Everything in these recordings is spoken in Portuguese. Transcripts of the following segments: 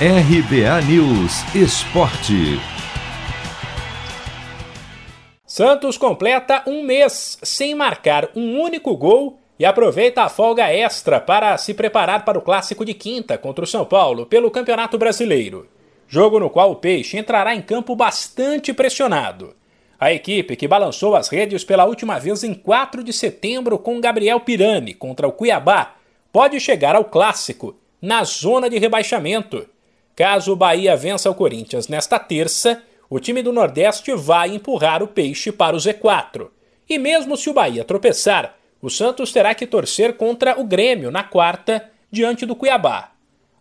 RBA News Esporte. Santos completa um mês sem marcar um único gol e aproveita a folga extra para se preparar para o clássico de quinta contra o São Paulo pelo Campeonato Brasileiro. Jogo no qual o Peixe entrará em campo bastante pressionado. A equipe que balançou as redes pela última vez em 4 de setembro com Gabriel Pirani contra o Cuiabá pode chegar ao clássico na zona de rebaixamento. Caso o Bahia vença o Corinthians nesta terça, o time do Nordeste vai empurrar o Peixe para o Z4. E mesmo se o Bahia tropeçar, o Santos terá que torcer contra o Grêmio na quarta, diante do Cuiabá.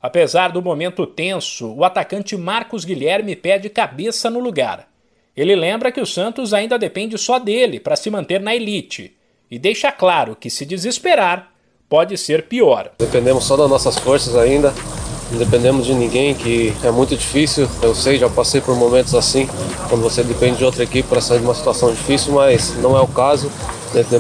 Apesar do momento tenso, o atacante Marcos Guilherme pede cabeça no lugar. Ele lembra que o Santos ainda depende só dele para se manter na elite e deixa claro que, se desesperar, pode ser pior. Dependemos só das nossas forças ainda, não dependemos de ninguém, que é muito difícil. Eu sei, já passei por momentos assim, quando você depende de outra equipe para sair de uma situação difícil, mas não é o caso.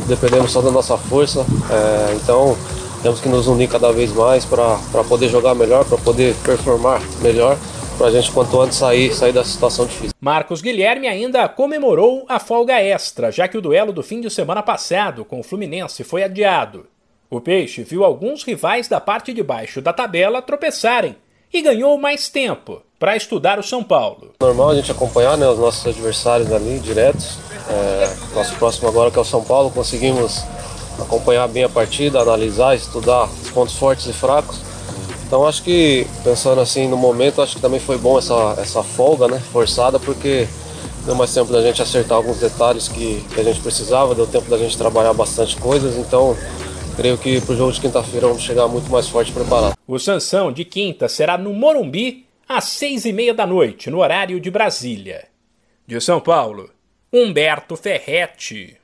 Dependemos só da nossa força, é, então temos que nos unir cada vez mais para poder jogar melhor, para poder performar melhor para a gente quanto antes sair, sair da situação difícil. Marcos Guilherme ainda comemorou a folga extra, já que o duelo do fim de semana passado com o Fluminense foi adiado. O Peixe viu alguns rivais da parte de baixo da tabela tropeçarem e ganhou mais tempo para estudar o São Paulo. Normal a gente acompanhar né, os nossos adversários ali diretos. É, nosso próximo agora que é o São Paulo, conseguimos acompanhar bem a partida, analisar, estudar os pontos fortes e fracos então acho que, pensando assim no momento, acho que também foi bom essa, essa folga, né? Forçada, porque deu mais tempo da gente acertar alguns detalhes que, que a gente precisava, deu tempo da gente trabalhar bastante coisas, então creio que para o jogo de quinta-feira vamos chegar muito mais forte preparado. O Sansão de quinta será no Morumbi às seis e meia da noite, no horário de Brasília. De São Paulo, Humberto Ferretti.